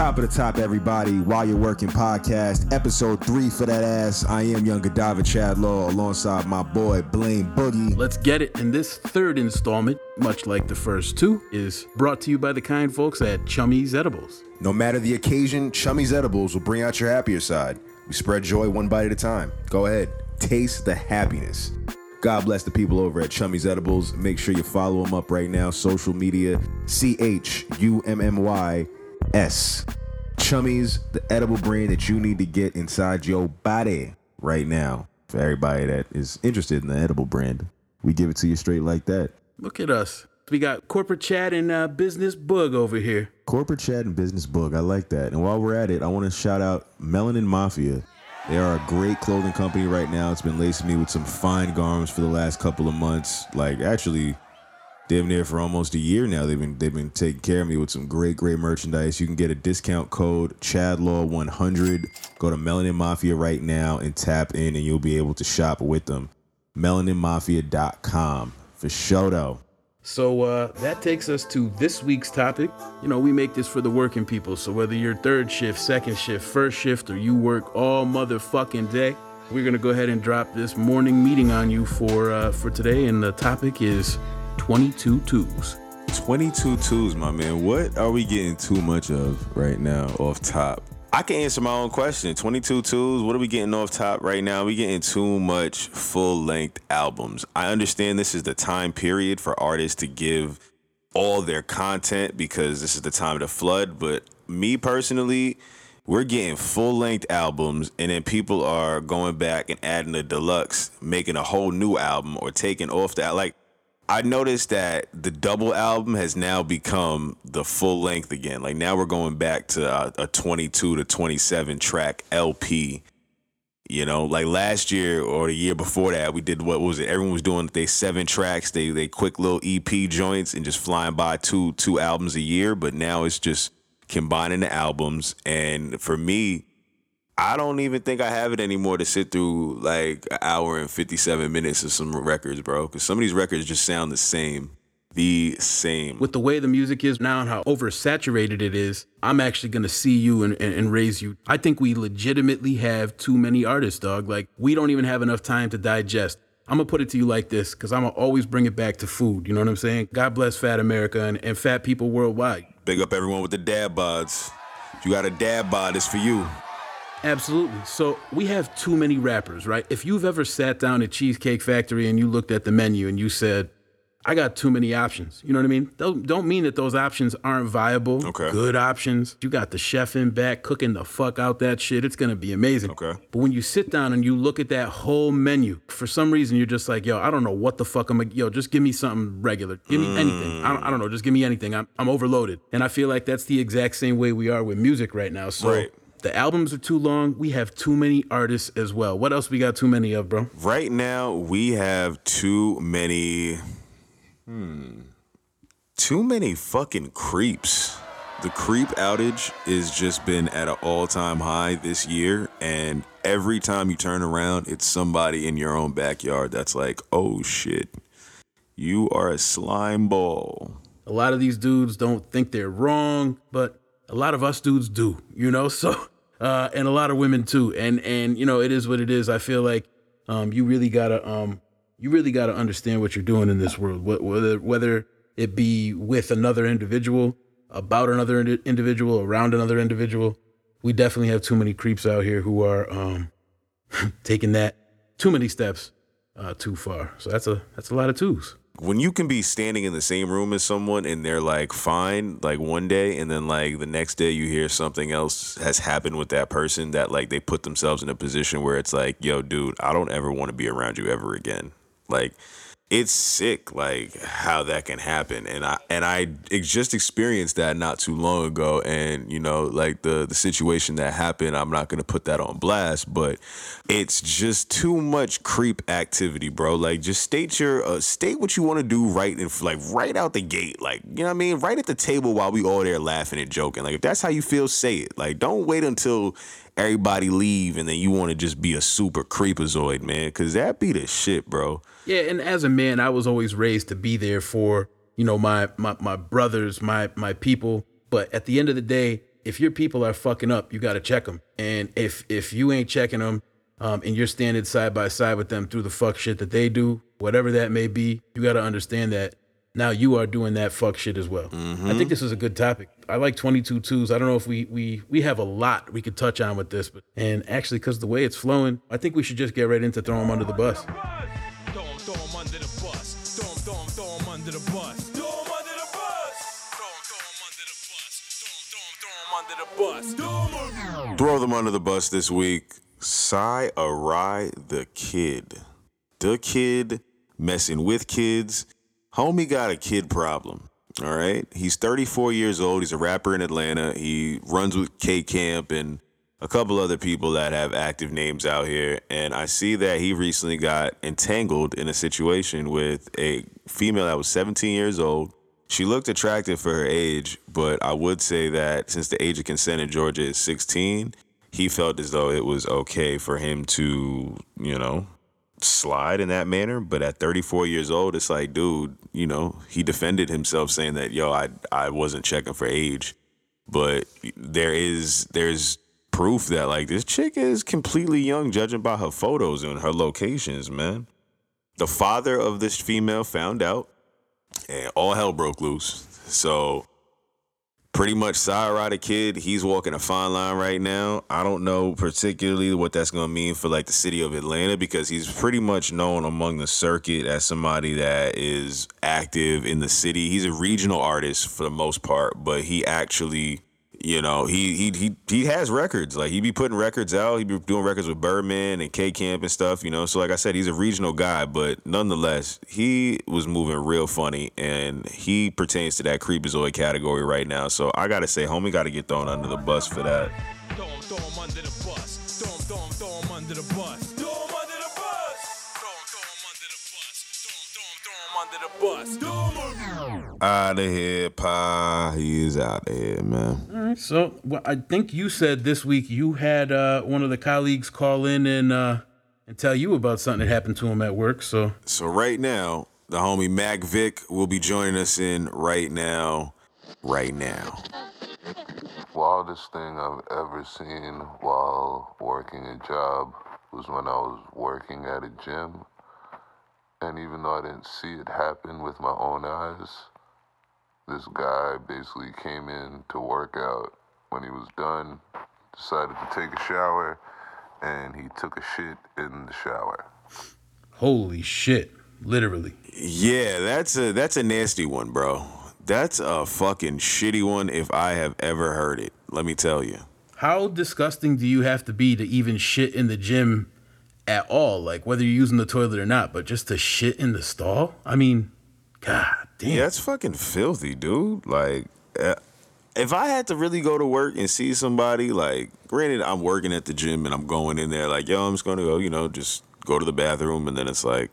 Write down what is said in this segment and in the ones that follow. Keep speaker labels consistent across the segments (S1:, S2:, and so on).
S1: Top of the top, everybody. While you're working podcast, episode three for that ass. I am Young Godiva Chad Law alongside my boy Blaine Boogie.
S2: Let's get it. And this third installment, much like the first two, is brought to you by the kind folks at Chummy's Edibles.
S1: No matter the occasion, Chummy's Edibles will bring out your happier side. We spread joy one bite at a time. Go ahead, taste the happiness. God bless the people over at Chummy's Edibles. Make sure you follow them up right now. Social media, C H U M M Y S. Chummy's, the edible brand that you need to get inside your body right now. For everybody that is interested in the edible brand, we give it to you straight like that.
S2: Look at us. We got corporate chat and uh, business bug over here.
S1: Corporate chat and business bug. I like that. And while we're at it, I want to shout out Melanin Mafia. They are a great clothing company right now. It's been lacing me with some fine garments for the last couple of months. Like actually damn near for almost a year now. They've been they've been taking care of me with some great great merchandise. You can get a discount code ChadLaw100. Go to Melanin Mafia right now and tap in, and you'll be able to shop with them. MelaninMafia.com for show though.
S2: So uh, that takes us to this week's topic. You know, we make this for the working people. So whether you're third shift, second shift, first shift, or you work all motherfucking day, we're gonna go ahead and drop this morning meeting on you for uh, for today. And the topic is 22 twos.
S1: 22 twos, my man. What are we getting too much of right now off top? I can answer my own question. 22 twos, what are we getting off top right now? We getting too much full length albums. I understand this is the time period for artists to give all their content because this is the time of the flood, but me personally, we're getting full length albums and then people are going back and adding a deluxe, making a whole new album or taking off that like I noticed that the double album has now become the full length again. Like now we're going back to a, a 22 to 27 track LP. You know, like last year or the year before that, we did what was it? Everyone was doing they seven tracks, they they quick little EP joints and just flying by two two albums a year. But now it's just combining the albums. And for me, I don't even think I have it anymore to sit through like an hour and 57 minutes of some records, bro. Because some of these records just sound the same. The same.
S2: With the way the music is now and how oversaturated it is, I'm actually gonna see you and, and, and raise you. I think we legitimately have too many artists, dog. Like, we don't even have enough time to digest. I'm gonna put it to you like this, because I'm gonna always bring it back to food. You know what I'm saying? God bless fat America and, and fat people worldwide.
S1: Big up everyone with the dad bods. If you got a dad bod, it's for you.
S2: Absolutely. So we have too many rappers, right? If you've ever sat down at Cheesecake Factory and you looked at the menu and you said, I got too many options. You know what I mean? Don't, don't mean that those options aren't viable.
S1: Okay.
S2: Good options. You got the chef in back cooking the fuck out that shit. It's gonna be amazing.
S1: Okay.
S2: But when you sit down and you look at that whole menu, for some reason you're just like, yo, I don't know what the fuck I'm like, yo, just give me something regular. Give me mm. anything. I don't, I don't know, just give me anything. I'm, I'm overloaded. And I feel like that's the exact same way we are with music right now. So
S1: Right.
S2: The albums are too long. We have too many artists as well. What else we got too many of, bro?
S1: Right now, we have too many. Hmm. Too many fucking creeps. The creep outage has just been at an all time high this year. And every time you turn around, it's somebody in your own backyard that's like, oh shit, you are a slime ball.
S2: A lot of these dudes don't think they're wrong, but a lot of us dudes do, you know? So, uh, and a lot of women too. And, and, you know, it is what it is. I feel like, um, you really gotta, um, you really gotta understand what you're doing in this world, whether, whether it be with another individual, about another indi- individual, around another individual. We definitely have too many creeps out here who are, um, taking that too many steps, uh, too far. So that's a, that's a lot of twos.
S1: When you can be standing in the same room as someone and they're like fine like one day and then like the next day you hear something else has happened with that person that like they put themselves in a position where it's like yo dude i don't ever want to be around you ever again. Like it's sick like how that can happen. And i and i just experienced that not too long ago. And you know like the the situation that happened i'm not gonna put that on blast but it's just too much creep activity bro. Like just state your uh, state what you want to do right in like right out the gate. Like you know what i mean? Right at the table while we all there laughing and joking. Like if that's how you feel say it. Like don't wait until everybody leave and then you want to just be a super creepazoid man because that be the shit bro
S2: Yeah, and as a man, I was always raised to be there for you know my my my brothers, my my people. But at the end of the day, if your people are fucking up, you got to check them. And if if you ain't checking them, um, and you're standing side by side with them through the fuck shit that they do, whatever that may be, you got to understand that now you are doing that fuck shit as well. Mm-hmm. I think this is a good topic. I like 22 twos. I don't know if we we we have a lot we could touch on with this, but and actually because the way it's flowing, I think we should just get right into throwing them under the bus.
S1: Throw them under the bus.
S3: Don't throw them under the bus.
S1: throw them under the bus this week. Sy Ari Da Kid. The kid messing with kids Homie got a kid problem. All right. He's 34 years old. He's a rapper in Atlanta. He runs with K Camp and a couple other people that have active names out here. And I see that he recently got entangled in a situation with a female that was 17 years old. She looked attractive for her age, but I would say that since the age of consent in Georgia is 16, he felt as though it was okay for him to, you know, slide in that manner. But at 34 years old, it's like, dude, you know, he defended himself saying that, yo, I I wasn't checking for age. But there is there's proof that like this chick is completely young, judging by her photos and her locations, man. The father of this female found out, and all hell broke loose. So pretty much Sy kid, he's walking a fine line right now. I don't know particularly what that's going to mean for like the city of Atlanta because he's pretty much known among the circuit as somebody that is active in the city. He's a regional artist for the most part, but he actually you know, he he he he has records. Like he be putting records out. He be doing records with Birdman and K Camp and stuff. You know, so like I said, he's a regional guy, but nonetheless, he was moving real funny, and he pertains to that creepazoid category right now. So I gotta say, homie, got to get thrown under the bus for that. Throw him, throw him under the bus. Out of here, Pa. He is out of here, man.
S2: All right. So, well, I think you said this week you had uh, one of the colleagues call in and uh, and tell you about something that happened to him at work. So,
S1: so right now, the homie Mac Vick will be joining us in right now, right now.
S4: Wildest thing I've ever seen while working a job was when I was working at a gym and even though I didn't see it happen with my own eyes, this guy basically came in to work out. When he was done, decided to take a shower, and he took a shit in the shower.
S2: Holy shit. Literally.
S1: Yeah, that's a that's a nasty one, bro. That's a fucking shitty one if I have ever heard it. Let me tell you.
S2: How disgusting do you have to be to even shit in the gym at all, like whether you're using the toilet or not, but just to shit in the stall? I mean, god damn.
S1: Yeah, that's fucking filthy, dude. Like, uh, if I had to really go to work and see somebody, like, granted, I'm working at the gym and I'm going in there, like, yo, I'm just gonna go, you know, just go to the bathroom, and then it's like,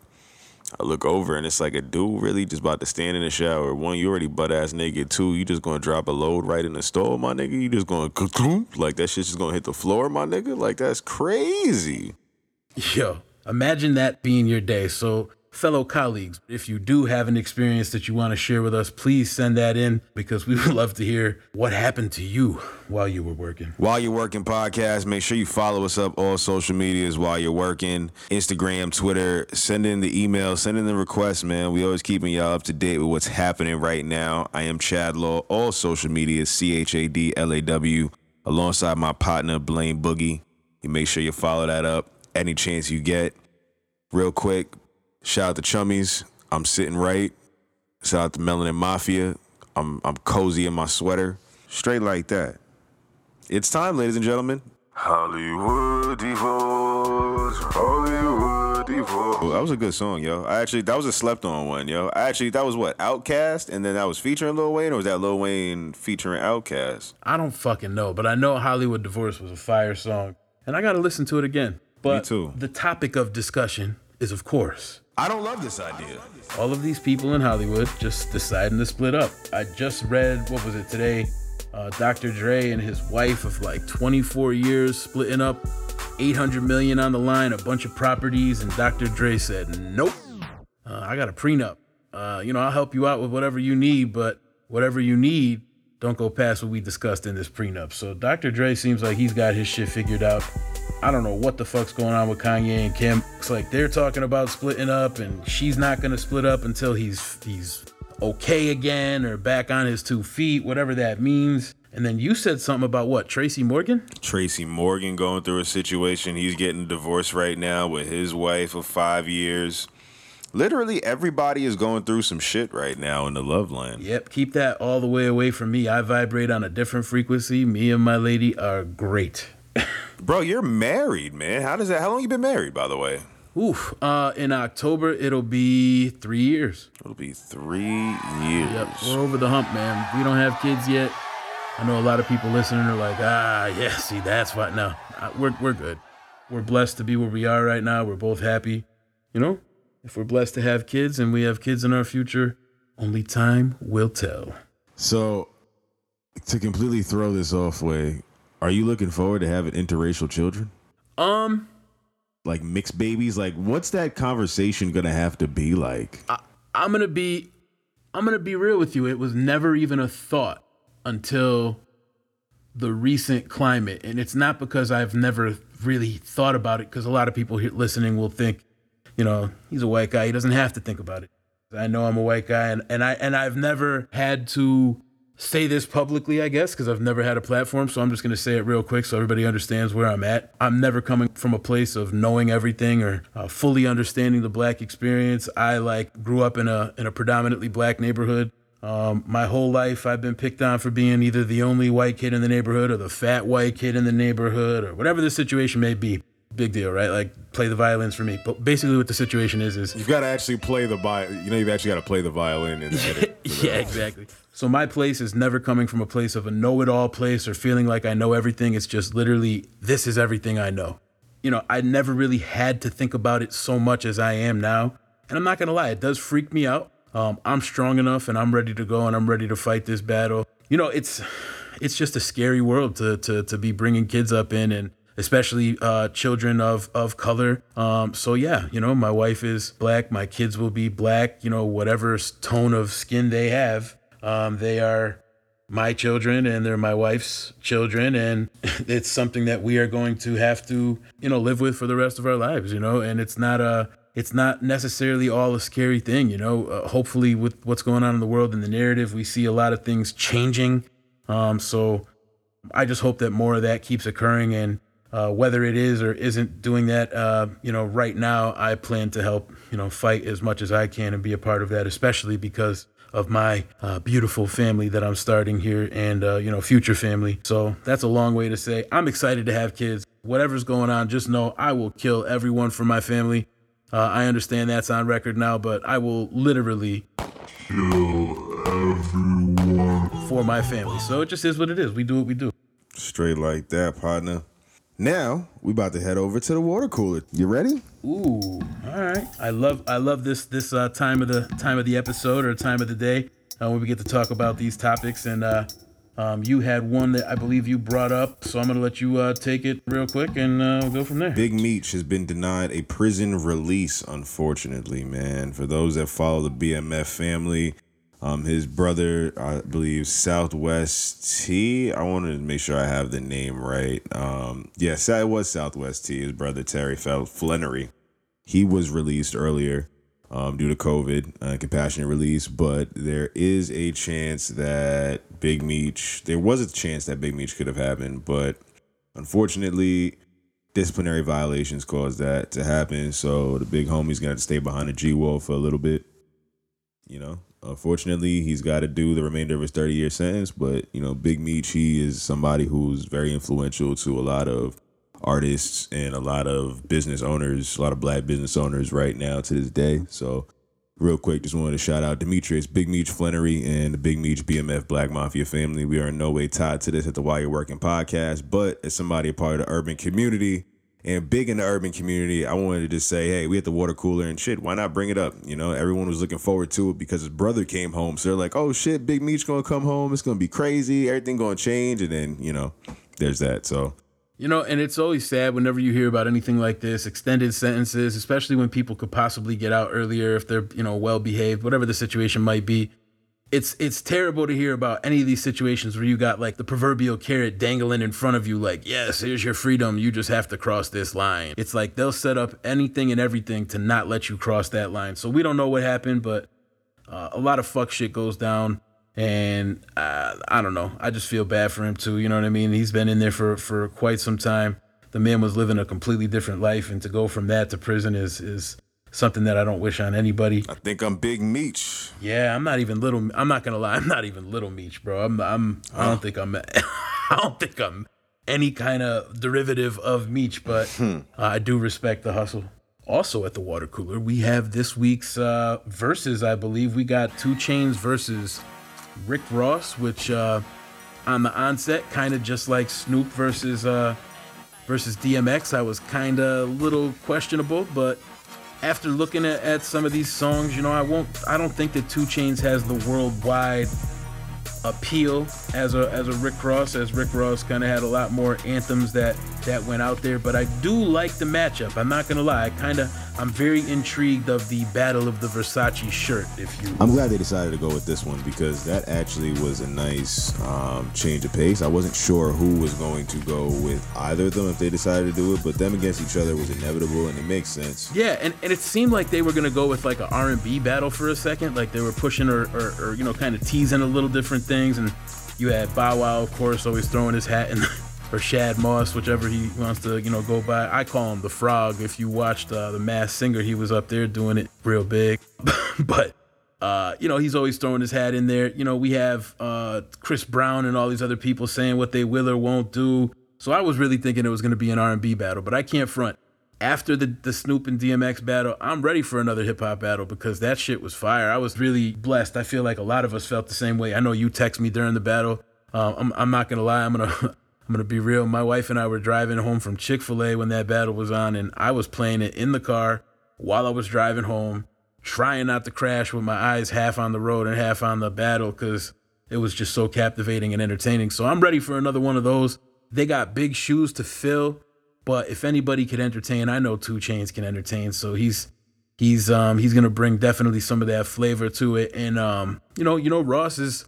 S1: I look over and it's like a dude really just about to stand in the shower. One, you already butt ass naked. Two, you just gonna drop a load right in the stall, my nigga. You just to like that shit's just gonna hit the floor, my nigga. Like that's crazy.
S2: Yo, imagine that being your day. So, fellow colleagues, if you do have an experience that you want to share with us, please send that in because we would love to hear what happened to you while you were working.
S1: While you're working podcast, make sure you follow us up all social medias while you're working Instagram, Twitter. Send in the email, send in the request, man. We always keeping y'all up to date with what's happening right now. I am Chad Law, all social media, C H A D L A W, alongside my partner, Blaine Boogie. You make sure you follow that up any chance you get. Real quick, shout out to Chummy's. I'm sitting right. Shout out to Melanin Mafia. I'm I'm cozy in my sweater. Straight like that. It's time, ladies and gentlemen. Hollywood divorce, Hollywood divorce. that was a good song, yo. I actually that was a slept on one, yo. I actually that was what OutKast, and then that was featuring Lil Wayne, or was that Lil Wayne featuring OutKast?
S2: I don't fucking know, but I know Hollywood Divorce was a fire song, and I got to listen to it again. But
S1: Me too.
S2: the topic of discussion is, of course,
S1: I don't love this idea.
S2: All of these people in Hollywood just deciding to split up. I just read, what was it today? Uh, Dr. Dre and his wife of like 24 years splitting up, 800 million on the line, a bunch of properties, and Dr. Dre said, nope, uh, I got a prenup. Uh, you know, I'll help you out with whatever you need, but whatever you need, don't go past what we discussed in this prenup. So Dr. Dre seems like he's got his shit figured out. I don't know what the fuck's going on with Kanye and Kim. It's like they're talking about splitting up, and she's not gonna split up until he's he's okay again or back on his two feet, whatever that means. And then you said something about what? Tracy Morgan?
S1: Tracy Morgan going through a situation. He's getting divorced right now with his wife of five years. Literally everybody is going through some shit right now in the love line.
S2: Yep, keep that all the way away from me. I vibrate on a different frequency. Me and my lady are great.
S1: Bro, you're married, man. How does that how long you been married, by the way?
S2: Oof. Uh in October it'll be three years.
S1: It'll be three years.
S2: Yep, we're over the hump, man. We don't have kids yet. I know a lot of people listening are like, ah, yeah, see, that's what. No, we're we're good. We're blessed to be where we are right now. We're both happy. You know, if we're blessed to have kids and we have kids in our future, only time will tell.
S1: So, to completely throw this off, way, are you looking forward to having interracial children?
S2: Um,
S1: like mixed babies. Like, what's that conversation gonna have to be like?
S2: I, I'm gonna be, I'm gonna be real with you. It was never even a thought until the recent climate. And it's not because I've never really thought about it, because a lot of people here listening will think, you know, he's a white guy. He doesn't have to think about it. I know I'm a white guy and, and I and I've never had to say this publicly, I guess, because I've never had a platform. So I'm just going to say it real quick so everybody understands where I'm at. I'm never coming from a place of knowing everything or uh, fully understanding the black experience. I like grew up in a in a predominantly black neighborhood. Um, my whole life, I've been picked on for being either the only white kid in the neighborhood or the fat white kid in the neighborhood or whatever the situation may be. Big deal, right? Like play the violins for me. But basically, what the situation is is
S1: you've got to actually play the violin. You know, you've actually got to play the violin in the edit.
S2: yeah, exactly. So my place is never coming from a place of a know-it-all place or feeling like I know everything. It's just literally this is everything I know. You know, I never really had to think about it so much as I am now. And I'm not gonna lie, it does freak me out um, I'm strong enough and I'm ready to go and I'm ready to fight this battle. You know, it's it's just a scary world to to to be bringing kids up in and especially uh, children of of color. Um, so yeah, you know, my wife is black, my kids will be black. You know, whatever tone of skin they have, um, they are my children and they're my wife's children, and it's something that we are going to have to you know live with for the rest of our lives. You know, and it's not a it's not necessarily all a scary thing, you know. Uh, hopefully, with what's going on in the world and the narrative, we see a lot of things changing. Um, so I just hope that more of that keeps occurring, and uh, whether it is or isn't doing that, uh, you know, right now, I plan to help, you know, fight as much as I can and be a part of that, especially because of my uh, beautiful family that I'm starting here and, uh, you know, future family. So that's a long way to say I'm excited to have kids. Whatever's going on, just know I will kill everyone for my family. Uh, I understand that's on record now, but I will literally
S4: kill everyone
S2: for my family. So it just is what it is. We do what we do.
S1: Straight like that, partner. Now we about to head over to the water cooler. You ready?
S2: Ooh, all right. I love I love this this uh, time of the time of the episode or time of the day uh, when we get to talk about these topics and uh, um, you had one that I believe you brought up, so I'm going to let you uh, take it real quick and uh, we'll go from there.
S1: Big Meech has been denied a prison release, unfortunately, man. For those that follow the BMF family, um, his brother, I believe, Southwest T. I wanted to make sure I have the name right. Um, yes, it was Southwest T. His brother Terry Flenory. He was released earlier um, due to COVID, uh, compassionate release, but there is a chance that Big Meech, there was a chance that Big Meech could have happened, but unfortunately, disciplinary violations caused that to happen. So the big homie's got to stay behind the G wall for a little bit. You know, unfortunately, he's got to do the remainder of his 30 year sentence, but, you know, Big Meech, he is somebody who's very influential to a lot of artists and a lot of business owners, a lot of black business owners right now to this day. So, real quick, just wanted to shout out Demetrius, Big Meech Flenory, and the Big Meech BMF Black Mafia family. We are in no way tied to this at the While You're Working podcast, but as somebody a part of the urban community and big in the urban community, I wanted to just say, hey, we at the water cooler and shit. Why not bring it up? You know, everyone was looking forward to it because his brother came home. So they're like, oh shit, Big Meech gonna come home. It's gonna be crazy. Everything gonna change. And then, you know, there's that. So
S2: you know, and it's always sad whenever you hear about anything like this, extended sentences, especially when people could possibly get out earlier if they're, you know, well behaved, whatever the situation might be. It's it's terrible to hear about any of these situations where you got like the proverbial carrot dangling in front of you like yes here's your freedom. You just have to cross this line. It's like they'll set up anything and everything to not let you cross that line. So we don't know what happened but uh, a lot of fuck shit goes down. And uh, i don't know. I just feel bad for him too you know what i mean? He's been in there for for quite some time. The man was living a completely different life and to go from that to prison is is something that I don't wish on anybody.
S1: I think I'm Big Meech.
S2: Yeah, I'm not even little. I'm not gonna lie. I'm not even little Meech, bro. I'm. I'm. I don't think I'm. I don't think I'm any kind of derivative of Meech, but uh, I do respect the hustle. Also at the water cooler, we have this week's uh, verses. I believe we got 2 Chainz versus Rick Ross, which uh, on the onset, kind of just like Snoop versus uh, versus DMX, I was kind of a little questionable, but after looking at, at some of these songs, you know, I won't I don't think that 2 Chainz has the worldwide appeal as a as a Rick Ross, as Rick Ross kind of had a lot more anthems that that went out there. But I do like the matchup. I'm not gonna lie. I kind of I'm very intrigued of the battle of the Versace shirt. If you,
S1: I'm glad they decided to go with this one because that actually was a nice um, change of pace. I wasn't sure who was going to go with either of them if they decided to do it, but them against each other was inevitable and it makes sense.
S2: Yeah, and, and it seemed like they were gonna go with like an R&B battle for a second, like they were pushing or, or, or you know kind of teasing a little different things, and you had Bow Wow, of course, always throwing his hat in. Or Shad Moss, whichever he wants to, you know, go by. I call him the Frog. If you watched uh, the Masked Singer, he was up there doing it real big. but uh, you know, he's always throwing his hat in there. You know, we have uh, Chris Brown and all these other people saying what they will or won't do. So I was really thinking it was going to be an R&B battle, but I can't front. After the, the Snoop and DMX battle, I'm ready for another hip hop battle because that shit was fire. I was really blessed. I feel like a lot of us felt the same way. I know you text me during the battle. Uh, I'm, I'm not gonna lie. I'm gonna I'm gonna be real. My wife and I were driving home from Chick Fil A when that battle was on, and I was playing it in the car while I was driving home, trying not to crash with my eyes half on the road and half on the battle because it was just so captivating and entertaining. So I'm ready for another one of those. They got big shoes to fill, but if anybody could entertain, I know 2 Chainz can entertain. So he's he's um he's gonna bring definitely some of that flavor to it. And um you know you know Ross is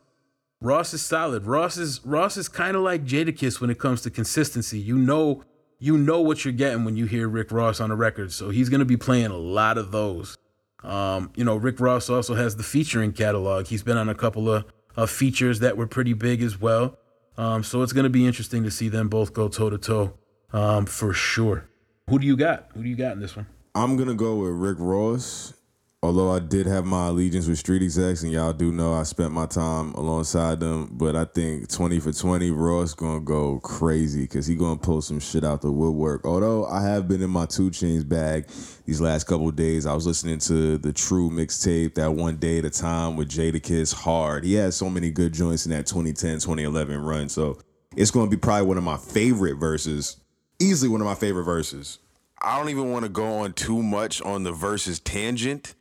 S2: Ross is solid. Ross is Ross is kind of like Jadakiss when it comes to consistency. You know, you know what you're getting when you hear Rick Ross on a record. So he's gonna be playing a lot of those. Um, you know, Rick Ross also has the featuring catalog. He's been on a couple of, of features that were pretty big as well. Um, so it's gonna be interesting to see them both go toe to toe, for sure. Who do you got? Who do you got in this one?
S1: I'm gonna go with Rick Ross although I did have my allegiance with street execs, and y'all do know I spent my time alongside them, but I think 20 for 20, Ross gonna go crazy because he gonna pull some shit out the woodwork. Although I have been in my 2 Chainz bag these last couple days. I was listening to the True mixtape, that one day at a time with Jadakiss hard. He had so many good joints in that 2010, 2011 run. So it's gonna be probably one of my favorite verses, easily one of my favorite verses. I don't even want to go on too much on the verses tangent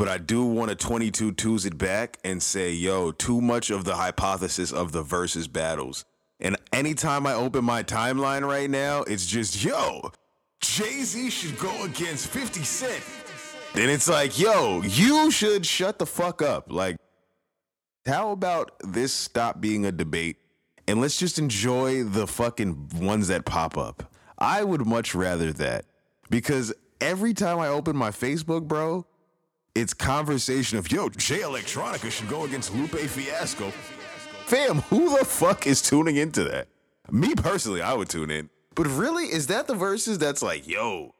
S1: but I do want to 22 twos it back and say, yo, too much of the hypothesis of the versus battles. And anytime I open my timeline right now, it's just, yo, Jay Z should go against 50 Cent. Then it's like, yo, you should shut the fuck up. Like, how about this stop being a debate and let's just enjoy the fucking ones that pop up? I would much rather that because every time I open my Facebook, bro, it's conversation of yo, Jay Electronica should go against Lupe Fiasco. Fam, who the fuck is tuning into that? Me personally, I would tune in. But really, is that the verses that's like, yo,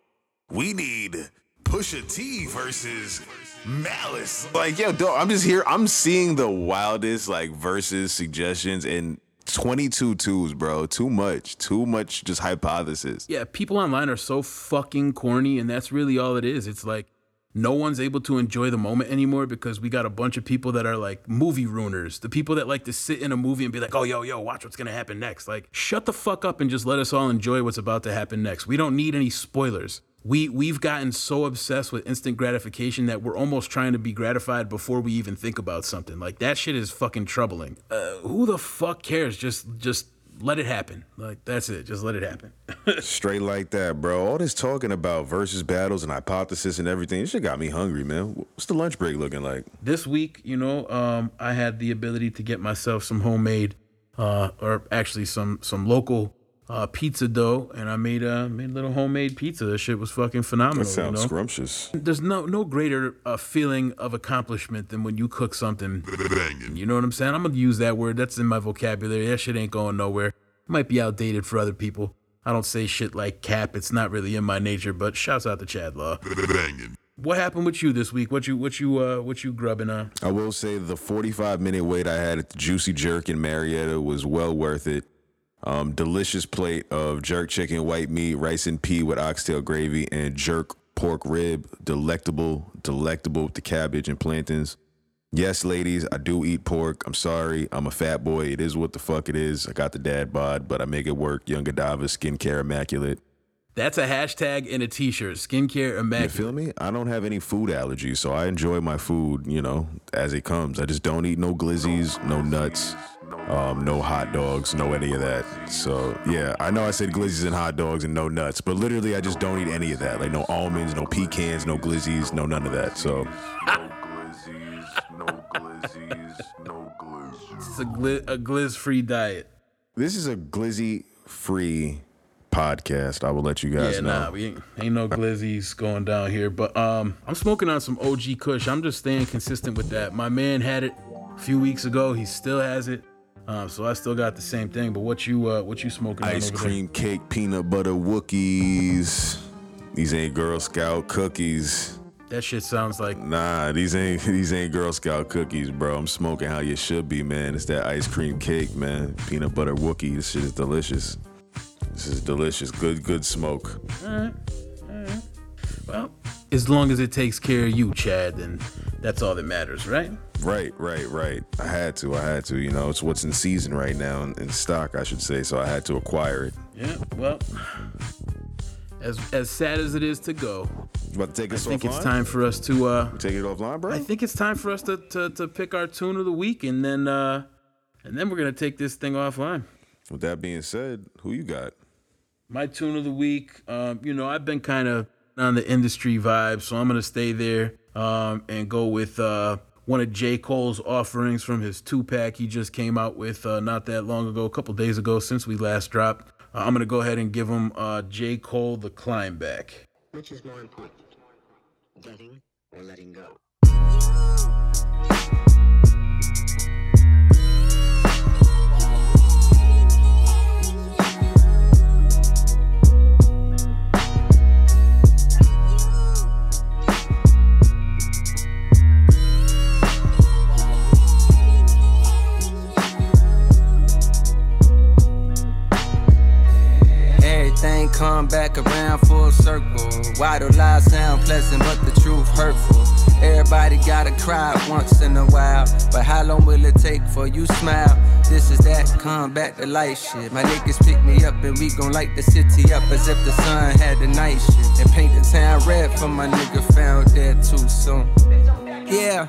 S1: we need Pusha T versus Malice? Like, yo, dog, I'm just here. I'm seeing the wildest like verses suggestions and 22 twos, bro. Too much. Too much just hypothesis.
S2: Yeah, people online are so fucking corny, and that's really all it is. It's like no one's able to enjoy the moment anymore because we got a bunch of people that are like movie ruiners. The people that like to sit in a movie and be like, oh, yo, yo, watch what's gonna happen next. Like, shut the fuck up and just let us all enjoy what's about to happen next. We don't need any spoilers. We we've gotten so obsessed with instant gratification that we're almost trying to be gratified before we even think about something. Like that shit is fucking troubling. Uh, who the fuck cares? Just just let it happen. Like that's it. Just let it happen.
S1: Straight like that, bro. All this talking about versus battles and hypothesis and everything, this shit got me hungry, man. What's the lunch break looking like?
S2: This week, you know, um, I had the ability to get myself some homemade, uh, or actually some some local uh, pizza dough, and I made a made a little homemade pizza. That shit was fucking phenomenal.
S1: That sounds
S2: you know?
S1: scrumptious.
S2: There's no no greater uh, feeling of accomplishment than when you cook something. You know what I'm saying? I'm gonna use that word. That's in my vocabulary. That shit ain't going nowhere. It might be outdated for other people. I don't say shit like cap. It's not really in my nature. But shouts out to Chad Law. What happened with you this week? What you what you uh what you grubbing on?
S1: I will say the 45 minute wait I had at the Juicy Jerk in Marietta was well worth it. Um, delicious plate of jerk chicken, white meat, rice and pea with oxtail gravy, and jerk pork rib. Delectable, delectable with the cabbage and plantains. Yes, ladies, I do eat pork. I'm sorry. I'm a fat boy. It is what the fuck it is. I got the dad bod, but I make it work. Young Godiva, skincare immaculate.
S2: That's a hashtag in a t-shirt. Skincare immaculate.
S1: You
S2: immaculate.
S1: feel me? I don't have any food allergies, so I enjoy my food, you know, as it comes. I just don't eat no glizzies, no nuts, um, no hot dogs, no any of that. So yeah, I know I said glizzies and hot dogs and no nuts, but literally I just don't eat any of that. Like no almonds, no pecans, no glizzies, no none of that. So
S4: No glizzies, no glizzies, no glizzies.
S2: It's a, gli- a glizz-free diet.
S1: this is a glizzy free podcast. I will let you guys know.
S2: Yeah,
S1: know.
S2: nah, we ain't, ain't no glizzies going down here. But um, I'm smoking on some OG Kush. I'm just staying consistent with that. My man had it a few weeks ago. He still has it. Um, so I still got the same thing. But what you uh, what you smoking
S1: Ice cream cake, peanut butter Wookiees. These ain't Girl Scout cookies.
S2: That shit sounds like
S1: Nah, these ain't these ain't Girl Scout cookies, bro. I'm smoking how you should be, man. It's that ice cream cake, man. Peanut butter Wookie. This shit is delicious. This is delicious. Good, good smoke.
S2: well, as long as it takes care of you, Chad, then that's all that matters, right?
S1: Right, right, right. I had to. I had to. You know, it's what's in season right now, in, in stock, I should say. So I had to acquire it.
S2: Yeah. Well, as as sad as it is to go,
S1: You about to take
S2: I think
S1: offline?
S2: it's time for us to uh,
S1: Take it offline, bro.
S2: I think it's time for us to, to, to pick our tune of the week, and then uh, and then we're gonna take this thing offline.
S1: With that being said, who you got?
S2: My tune of the week, um, you know, I've been kind of on the industry vibe, so I'm gonna stay there um, and go with uh, one of J. Cole's offerings from his two pack he just came out with uh, not that long ago, a couple days ago since we last dropped. Uh, I'm gonna go ahead and give him uh, J. Cole the climb back.
S5: Which is more important, getting or letting go?
S6: Come back around full circle. Why do lies sound pleasant, but the truth hurtful? Everybody gotta cry once in a while, but how long will it take for you smile? This is that come back to light shit. My niggas pick me up and we gon' light the city up as if the sun had the night shit. And paint the town red for my nigga found dead too soon. Yeah,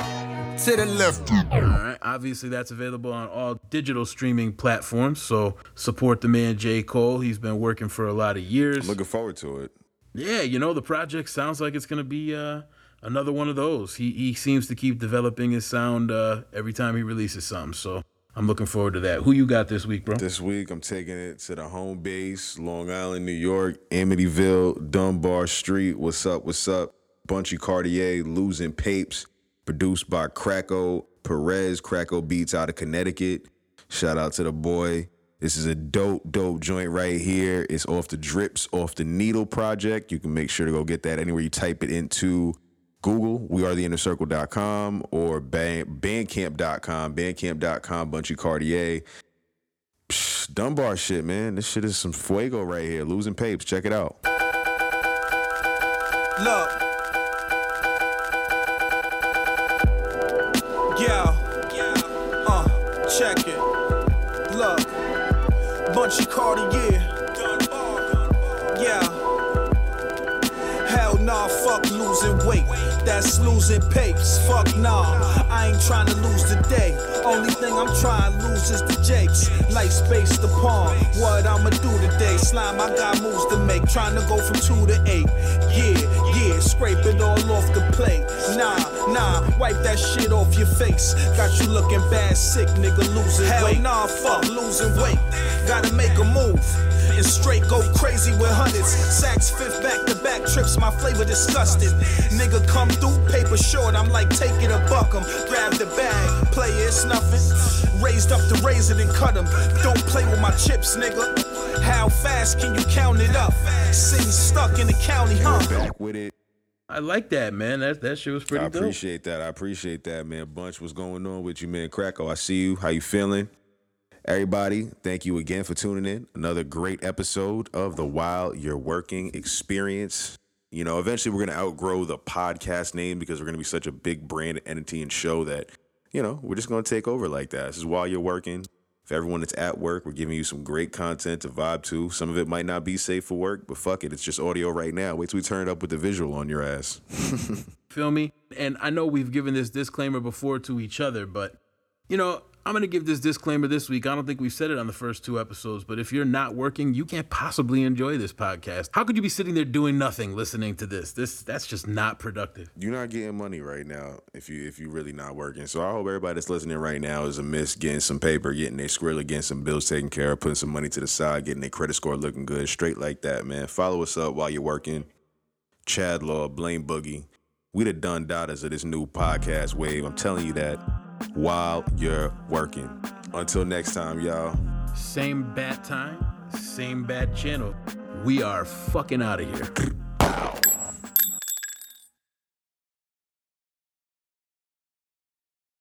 S6: to the left.
S2: All right. Obviously, that's available on all digital streaming platforms. So support the man J. Cole. He's been working for a lot of years.
S1: I'm Looking forward to it.
S2: Yeah, you know the project sounds like it's gonna be uh, another one of those. He he seems to keep developing his sound uh, every time he releases something. So I'm looking forward to that. Who you got this week, bro?
S1: This week, I'm taking it to the home base, Long Island, New York, Amityville, Dunbar Street. What's up? What's up? Bunchy Cartier, Losing Papes, produced by Krakow Perez, Krakow Beats out of Connecticut. Shout out to the boy. This is a dope, dope joint right here. It's off the Drips, off the Needle project. You can make sure to go get that anywhere you type it into Google, we are the inner circle.com or band, bandcamp.com, bandcamp.com, Bunchy Cartier. Psh, Dunbar shit, man. This shit is some fuego right here. Losing papes. Check it out.
S7: Look. Bunchy Cartier. Fuck losing weight, that's losing pace. Fuck nah, I ain't trying to lose the day. Only thing I'm trying to lose is the jakes. Space the palm. What I'ma do today? Slime, I got moves to make. Trying to go from two to eight. Yeah, yeah, scrape it all off the plate. Nah, nah, wipe that shit off your face. Got you looking bad, sick, nigga, losing Hell weight. nah, fuck losing weight. Gotta make a move and straight go crazy with hundreds. Saks fifth back to back trips, my flavor disgusted. Nigga come through, paper short, I'm like take it or buck 'em. Grab the bag, play it, it's nothing. Raised up the razor and cut 'em. Don't play with my chips, nigga. How fast can you count it up? City stuck in the county, huh?
S1: Back with it.
S2: I like that, man. That that shit was pretty
S1: I
S2: dope.
S1: appreciate that. I appreciate that, man. Bunch, what's going on with you, man? Krakow, oh, I see you. How you feeling? Everybody, thank you again for tuning in. Another great episode of the While You're Working Experience. You know, eventually we're going to outgrow the podcast name because we're going to be such a big brand entity and show that, you know, we're just going to take over like that. This is While You're Working. For everyone that's at work, we're giving you some great content to vibe to. Some of it might not be safe for work, but fuck it. It's just audio right now. Wait till we turn it up with the visual on your ass.
S2: Feel me? And I know we've given this disclaimer before to each other, but you know, I'm going to give this disclaimer this week. I don't think we've said it on the first two episodes, but if you're not working, you can't possibly enjoy this podcast. How could you be sitting there doing nothing listening to this? This that's just not productive.
S1: You're not getting money right now if you if you're really not working. So I hope everybody that's listening right now is a miss getting some paper, getting their skrilla, getting some bills taken care of, putting some money to the side, getting their credit score looking good, straight like that, man. Follow us up while you're working. Chad Law, Blaine Boogie. We the done daughters of this new podcast wave. I'm telling you that while you're working. Until next time, y'all.
S2: Same bad time, same bad channel. We are fucking out of here.